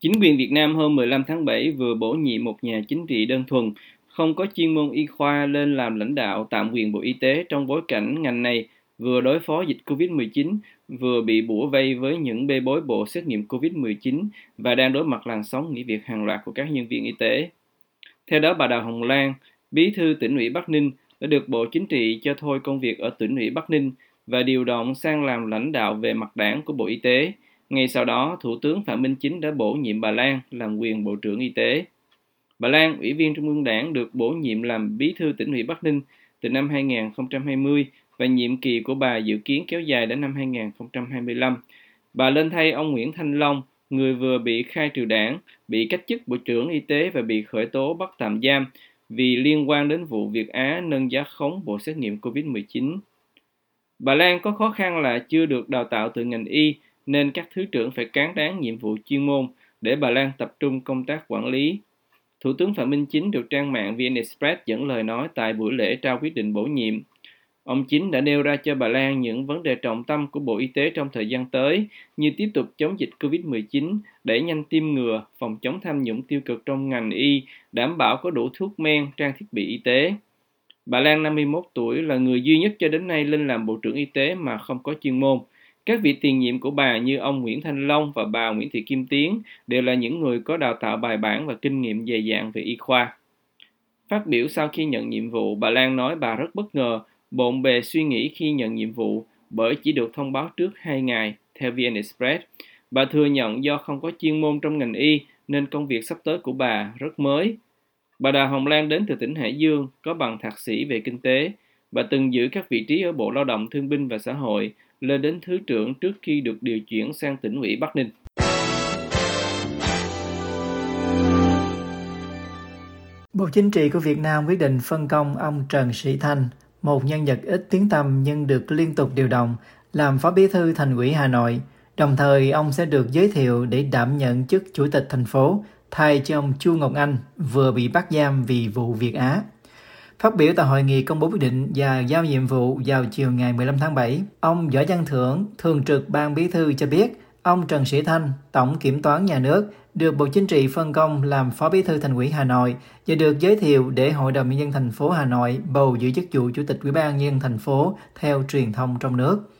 Chính quyền Việt Nam hôm 15 tháng 7 vừa bổ nhiệm một nhà chính trị đơn thuần, không có chuyên môn y khoa lên làm lãnh đạo tạm quyền Bộ Y tế trong bối cảnh ngành này vừa đối phó dịch COVID-19, vừa bị bủa vây với những bê bối bộ xét nghiệm COVID-19 và đang đối mặt làn sóng nghỉ việc hàng loạt của các nhân viên y tế. Theo đó, bà Đào Hồng Lan, bí thư tỉnh ủy Bắc Ninh, đã được Bộ Chính trị cho thôi công việc ở tỉnh ủy Bắc Ninh và điều động sang làm lãnh đạo về mặt đảng của Bộ Y tế. Ngay sau đó, Thủ tướng Phạm Minh Chính đã bổ nhiệm bà Lan làm quyền Bộ trưởng Y tế. Bà Lan, Ủy viên Trung ương Đảng được bổ nhiệm làm Bí thư tỉnh ủy Bắc Ninh từ năm 2020 và nhiệm kỳ của bà dự kiến kéo dài đến năm 2025. Bà lên thay ông Nguyễn Thanh Long, người vừa bị khai trừ đảng, bị cách chức Bộ trưởng Y tế và bị khởi tố bắt tạm giam vì liên quan đến vụ Việt Á nâng giá khống bộ xét nghiệm COVID-19. Bà Lan có khó khăn là chưa được đào tạo từ ngành y nên các thứ trưởng phải cán đáng nhiệm vụ chuyên môn để bà Lan tập trung công tác quản lý. Thủ tướng Phạm Minh Chính được trang mạng VN Express dẫn lời nói tại buổi lễ trao quyết định bổ nhiệm. Ông Chính đã nêu ra cho bà Lan những vấn đề trọng tâm của Bộ Y tế trong thời gian tới như tiếp tục chống dịch COVID-19, đẩy nhanh tiêm ngừa, phòng chống tham nhũng tiêu cực trong ngành y, đảm bảo có đủ thuốc men, trang thiết bị y tế. Bà Lan 51 tuổi là người duy nhất cho đến nay lên làm Bộ trưởng Y tế mà không có chuyên môn. Các vị tiền nhiệm của bà như ông Nguyễn Thanh Long và bà Nguyễn Thị Kim Tiến đều là những người có đào tạo bài bản và kinh nghiệm dày dạn về y khoa. Phát biểu sau khi nhận nhiệm vụ, bà Lan nói bà rất bất ngờ, bộn bề suy nghĩ khi nhận nhiệm vụ bởi chỉ được thông báo trước 2 ngày, theo VN Express. Bà thừa nhận do không có chuyên môn trong ngành y nên công việc sắp tới của bà rất mới. Bà Đào Hồng Lan đến từ tỉnh Hải Dương, có bằng thạc sĩ về kinh tế. Bà từng giữ các vị trí ở Bộ Lao động Thương binh và Xã hội, lên đến thứ trưởng trước khi được điều chuyển sang tỉnh ủy Bắc Ninh. Bộ Chính trị của Việt Nam quyết định phân công ông Trần Sĩ Thanh, một nhân vật ít tiếng tăm nhưng được liên tục điều động, làm Phó Bí thư Thành ủy Hà Nội. Đồng thời, ông sẽ được giới thiệu để đảm nhận chức Chủ tịch thành phố, thay cho ông Chu Ngọc Anh vừa bị bắt giam vì vụ Việt Á. Phát biểu tại hội nghị công bố quyết định và giao nhiệm vụ vào chiều ngày 15 tháng 7, ông Võ Văn Thưởng, Thường trực Ban Bí thư cho biết, ông Trần Sĩ Thanh, Tổng Kiểm toán Nhà nước, được Bộ Chính trị phân công làm Phó Bí thư Thành ủy Hà Nội và được giới thiệu để Hội đồng nhân dân thành phố Hà Nội bầu giữ chức vụ Chủ tịch Ủy ban nhân dân thành phố theo truyền thông trong nước.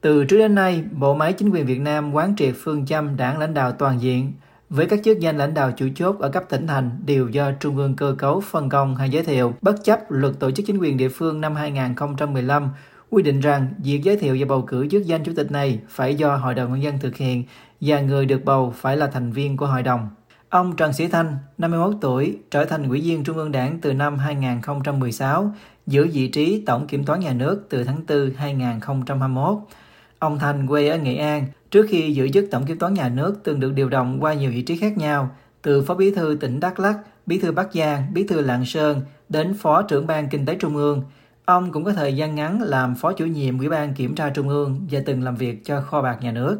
Từ trước đến nay, bộ máy chính quyền Việt Nam quán triệt phương châm đảng lãnh đạo toàn diện, với các chức danh lãnh đạo chủ chốt ở cấp tỉnh thành đều do Trung ương cơ cấu phân công hay giới thiệu, bất chấp luật tổ chức chính quyền địa phương năm 2015 quy định rằng việc giới thiệu và bầu cử chức danh chủ tịch này phải do Hội đồng nhân dân thực hiện và người được bầu phải là thành viên của hội đồng. Ông Trần Sĩ Thanh, 51 tuổi, trở thành ủy viên Trung ương Đảng từ năm 2016, giữ vị trí Tổng Kiểm toán Nhà nước từ tháng 4 2021. Ông Thành quê ở Nghệ An, Trước khi giữ chức Tổng Kiểm toán Nhà nước từng được điều động qua nhiều vị trí khác nhau, từ Phó Bí thư tỉnh Đắk Lắk, Bí thư Bắc Giang, Bí thư Lạng Sơn đến Phó trưởng ban Kinh tế Trung ương. Ông cũng có thời gian ngắn làm Phó chủ nhiệm Ủy ban Kiểm tra Trung ương và từng làm việc cho kho bạc nhà nước.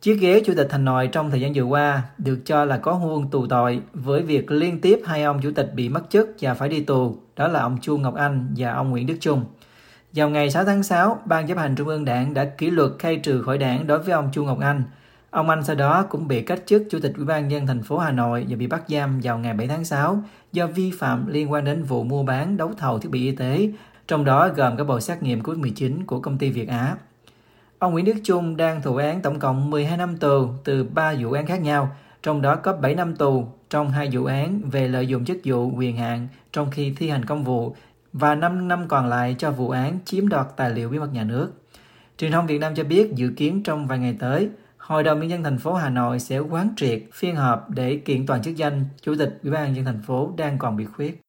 Chiếc ghế Chủ tịch Thành Nội trong thời gian vừa qua được cho là có huông tù tội với việc liên tiếp hai ông chủ tịch bị mất chức và phải đi tù, đó là ông Chu Ngọc Anh và ông Nguyễn Đức Trung. Vào ngày 6 tháng 6, Ban chấp hành Trung ương Đảng đã kỷ luật khai trừ khỏi đảng đối với ông Chu Ngọc Anh. Ông Anh sau đó cũng bị cách chức Chủ tịch Ủy ban nhân thành phố Hà Nội và bị bắt giam vào ngày 7 tháng 6 do vi phạm liên quan đến vụ mua bán đấu thầu thiết bị y tế, trong đó gồm các bộ xét nghiệm COVID-19 của công ty Việt Á. Ông Nguyễn Đức Trung đang thụ án tổng cộng 12 năm tù từ 3 vụ án khác nhau, trong đó có 7 năm tù trong hai vụ án về lợi dụng chức vụ quyền hạn trong khi thi hành công vụ và 5 năm còn lại cho vụ án chiếm đoạt tài liệu bí mật nhà nước. Truyền thông Việt Nam cho biết dự kiến trong vài ngày tới, Hội đồng nhân dân thành phố Hà Nội sẽ quán triệt phiên họp để kiện toàn chức danh Chủ tịch Ủy ban nhân dân thành phố đang còn bị khuyết.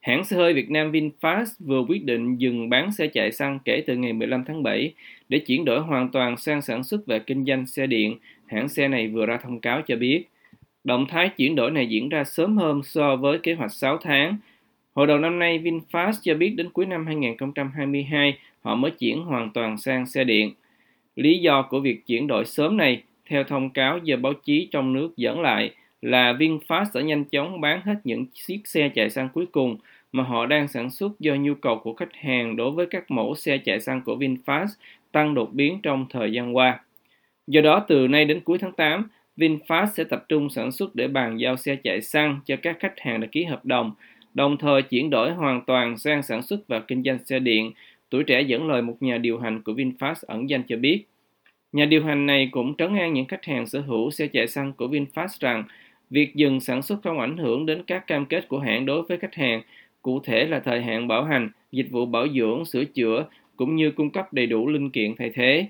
Hãng xe hơi Việt Nam VinFast vừa quyết định dừng bán xe chạy xăng kể từ ngày 15 tháng 7 để chuyển đổi hoàn toàn sang sản xuất và kinh doanh xe điện. Hãng xe này vừa ra thông cáo cho biết Động thái chuyển đổi này diễn ra sớm hơn so với kế hoạch 6 tháng. Hồi đầu năm nay, VinFast cho biết đến cuối năm 2022 họ mới chuyển hoàn toàn sang xe điện. Lý do của việc chuyển đổi sớm này, theo thông cáo do báo chí trong nước dẫn lại, là VinFast đã nhanh chóng bán hết những chiếc xe chạy xăng cuối cùng mà họ đang sản xuất do nhu cầu của khách hàng đối với các mẫu xe chạy xăng của VinFast tăng đột biến trong thời gian qua. Do đó, từ nay đến cuối tháng 8, VinFast sẽ tập trung sản xuất để bàn giao xe chạy xăng cho các khách hàng đã ký hợp đồng, đồng thời chuyển đổi hoàn toàn sang sản xuất và kinh doanh xe điện. Tuổi trẻ dẫn lời một nhà điều hành của VinFast ẩn danh cho biết. Nhà điều hành này cũng trấn an những khách hàng sở hữu xe chạy xăng của VinFast rằng việc dừng sản xuất không ảnh hưởng đến các cam kết của hãng đối với khách hàng, cụ thể là thời hạn bảo hành, dịch vụ bảo dưỡng, sửa chữa cũng như cung cấp đầy đủ linh kiện thay thế.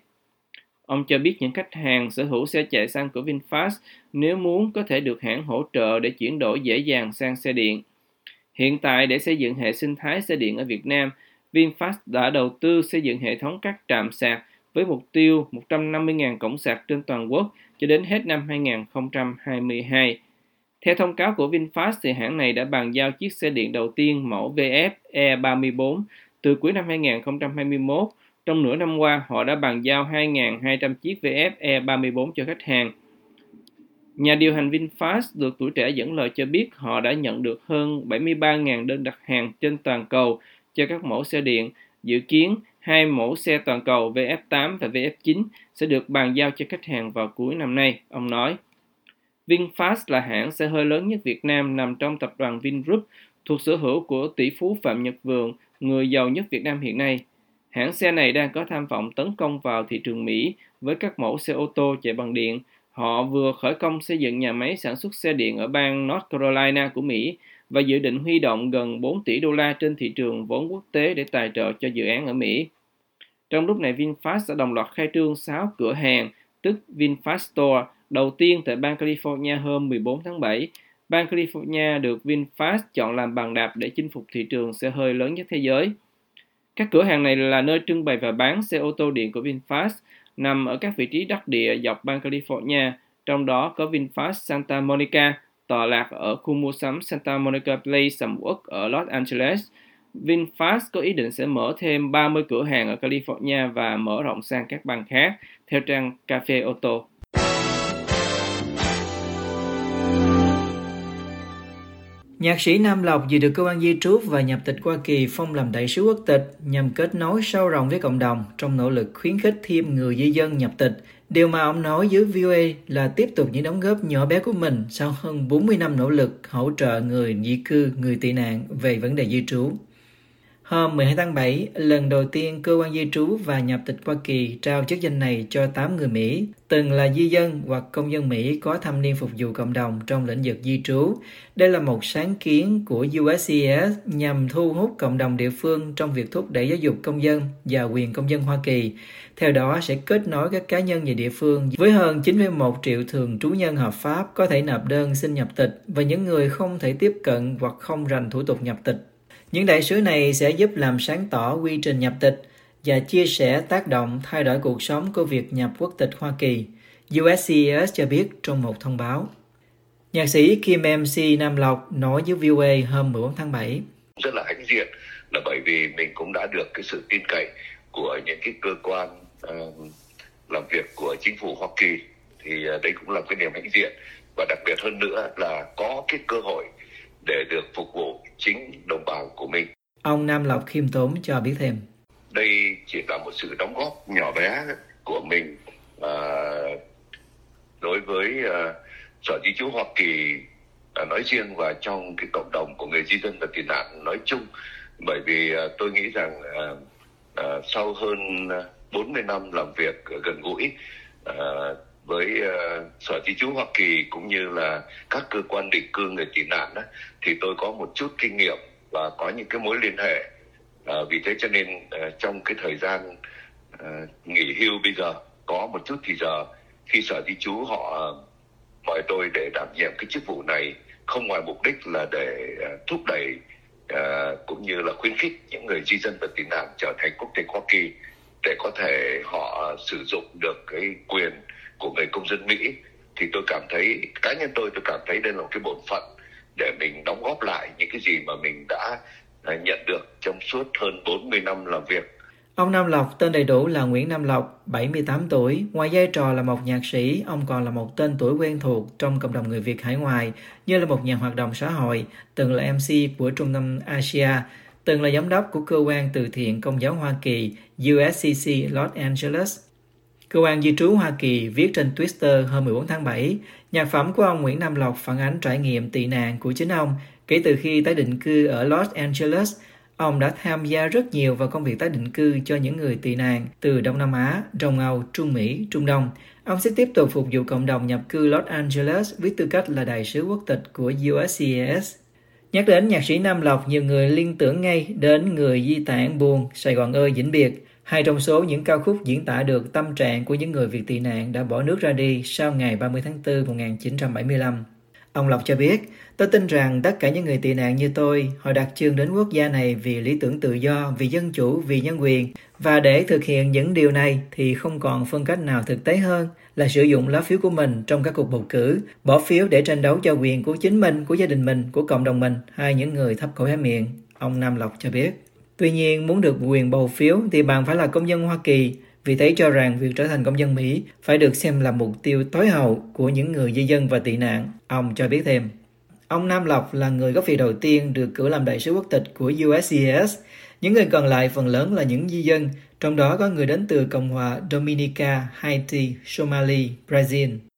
Ông cho biết những khách hàng sở hữu xe chạy xăng của VinFast nếu muốn có thể được hãng hỗ trợ để chuyển đổi dễ dàng sang xe điện. Hiện tại để xây dựng hệ sinh thái xe điện ở Việt Nam, VinFast đã đầu tư xây dựng hệ thống các trạm sạc với mục tiêu 150.000 cổng sạc trên toàn quốc cho đến hết năm 2022. Theo thông cáo của VinFast, thì hãng này đã bàn giao chiếc xe điện đầu tiên mẫu VF E34 từ cuối năm 2021. Trong nửa năm qua, họ đã bàn giao 2.200 chiếc VF E34 cho khách hàng. Nhà điều hành VinFast được tuổi trẻ dẫn lời cho biết họ đã nhận được hơn 73.000 đơn đặt hàng trên toàn cầu cho các mẫu xe điện. Dự kiến hai mẫu xe toàn cầu VF8 và VF9 sẽ được bàn giao cho khách hàng vào cuối năm nay, ông nói. VinFast là hãng xe hơi lớn nhất Việt Nam nằm trong tập đoàn Vingroup thuộc sở hữu của tỷ phú Phạm Nhật Vượng, người giàu nhất Việt Nam hiện nay. Hãng xe này đang có tham vọng tấn công vào thị trường Mỹ với các mẫu xe ô tô chạy bằng điện. Họ vừa khởi công xây dựng nhà máy sản xuất xe điện ở bang North Carolina của Mỹ và dự định huy động gần 4 tỷ đô la trên thị trường vốn quốc tế để tài trợ cho dự án ở Mỹ. Trong lúc này, VinFast đã đồng loạt khai trương 6 cửa hàng, tức VinFast Store, đầu tiên tại bang California hôm 14 tháng 7. Bang California được VinFast chọn làm bàn đạp để chinh phục thị trường xe hơi lớn nhất thế giới. Các cửa hàng này là nơi trưng bày và bán xe ô tô điện của VinFast, nằm ở các vị trí đắc địa dọc bang California, trong đó có VinFast Santa Monica, tọa lạc ở khu mua sắm Santa Monica Place sầm uất ở Los Angeles. VinFast có ý định sẽ mở thêm 30 cửa hàng ở California và mở rộng sang các bang khác, theo trang Cafe Auto. Nhạc sĩ Nam Lộc vừa được cơ quan di trú và nhập tịch Hoa Kỳ phong làm đại sứ quốc tịch nhằm kết nối sâu rộng với cộng đồng trong nỗ lực khuyến khích thêm người di dân nhập tịch. Điều mà ông nói dưới VOA là tiếp tục những đóng góp nhỏ bé của mình sau hơn 40 năm nỗ lực hỗ trợ người di cư, người tị nạn về vấn đề di trú. Hôm 12 tháng 7, lần đầu tiên cơ quan di trú và nhập tịch Hoa Kỳ trao chức danh này cho 8 người Mỹ, từng là di dân hoặc công dân Mỹ có thâm niên phục vụ cộng đồng trong lĩnh vực di trú. Đây là một sáng kiến của USCIS nhằm thu hút cộng đồng địa phương trong việc thúc đẩy giáo dục công dân và quyền công dân Hoa Kỳ. Theo đó sẽ kết nối các cá nhân và địa phương với hơn 9,1 triệu thường trú nhân hợp pháp có thể nộp đơn xin nhập tịch và những người không thể tiếp cận hoặc không rành thủ tục nhập tịch những đại sứ này sẽ giúp làm sáng tỏ quy trình nhập tịch và chia sẻ tác động thay đổi cuộc sống của việc nhập quốc tịch Hoa Kỳ, USCIS cho biết trong một thông báo. Nhạc sĩ Kim MC Nam Lộc nói với VOA hôm 14 tháng 7. Rất là hãnh diện là bởi vì mình cũng đã được cái sự tin cậy của những cái cơ quan uh, làm việc của chính phủ Hoa Kỳ thì ờ, đấy cũng là cái niềm hãnh diện và đặc biệt hơn nữa là có cái cơ hội để được phục vụ chính đồng bào của mình. Ông Nam Lộc khiêm tốn cho biết thêm. Đây chỉ là một sự đóng góp nhỏ bé của mình à, đối với à, sở di trú Hoa Kỳ à, nói riêng và trong cái cộng đồng của người di dân và tị nạn nói chung bởi vì à, tôi nghĩ rằng à, à, sau hơn 40 năm làm việc gần gũi à, với uh, sở di trú Hoa Kỳ cũng như là các cơ quan định cư người tị nạn đó, thì tôi có một chút kinh nghiệm và có những cái mối liên hệ. À, vì thế cho nên à, trong cái thời gian à, nghỉ hưu bây giờ có một chút thì giờ khi sở di trú họ mời tôi để đảm nhiệm cái chức vụ này không ngoài mục đích là để à, thúc đẩy à, cũng như là khuyến khích những người di dân và tị nạn trở thành quốc tịch Hoa Kỳ để có thể họ sử dụng được cái quyền công dân Mỹ thì tôi cảm thấy cá nhân tôi tôi cảm thấy đây là một cái bổn phận để mình đóng góp lại những cái gì mà mình đã à, nhận được trong suốt hơn 40 năm làm việc. Ông Nam Lộc tên đầy đủ là Nguyễn Nam Lộc, 78 tuổi. Ngoài vai trò là một nhạc sĩ, ông còn là một tên tuổi quen thuộc trong cộng đồng người Việt hải ngoại, như là một nhà hoạt động xã hội, từng là MC của Trung tâm Asia, từng là giám đốc của cơ quan từ thiện công giáo Hoa Kỳ USCC Los Angeles. Cơ quan di trú Hoa Kỳ viết trên Twitter hôm 14 tháng 7, nhạc phẩm của ông Nguyễn Nam Lộc phản ánh trải nghiệm tị nạn của chính ông kể từ khi tái định cư ở Los Angeles. Ông đã tham gia rất nhiều vào công việc tái định cư cho những người tị nạn từ Đông Nam Á, Đông Âu, Trung Mỹ, Trung Đông. Ông sẽ tiếp tục phục vụ cộng đồng nhập cư Los Angeles với tư cách là đại sứ quốc tịch của USCIS. Nhắc đến nhạc sĩ Nam Lộc, nhiều người liên tưởng ngay đến người di tản buồn Sài Gòn ơi vĩnh biệt, hai trong số những ca khúc diễn tả được tâm trạng của những người Việt tị nạn đã bỏ nước ra đi sau ngày 30 tháng 4 1975. Ông Lộc cho biết, tôi tin rằng tất cả những người tị nạn như tôi, họ đặt chân đến quốc gia này vì lý tưởng tự do, vì dân chủ, vì nhân quyền. Và để thực hiện những điều này thì không còn phương cách nào thực tế hơn là sử dụng lá phiếu của mình trong các cuộc bầu cử, bỏ phiếu để tranh đấu cho quyền của chính mình, của gia đình mình, của cộng đồng mình hay những người thấp cổ hé miệng, ông Nam Lộc cho biết. Tuy nhiên, muốn được quyền bầu phiếu thì bạn phải là công dân Hoa Kỳ, vì thế cho rằng việc trở thành công dân Mỹ phải được xem là mục tiêu tối hậu của những người di dân và tị nạn, ông cho biết thêm. Ông Nam Lộc là người gốc Việt đầu tiên được cử làm đại sứ quốc tịch của USCIS. Những người còn lại phần lớn là những di dân, trong đó có người đến từ Cộng hòa Dominica, Haiti, Somalia, Brazil.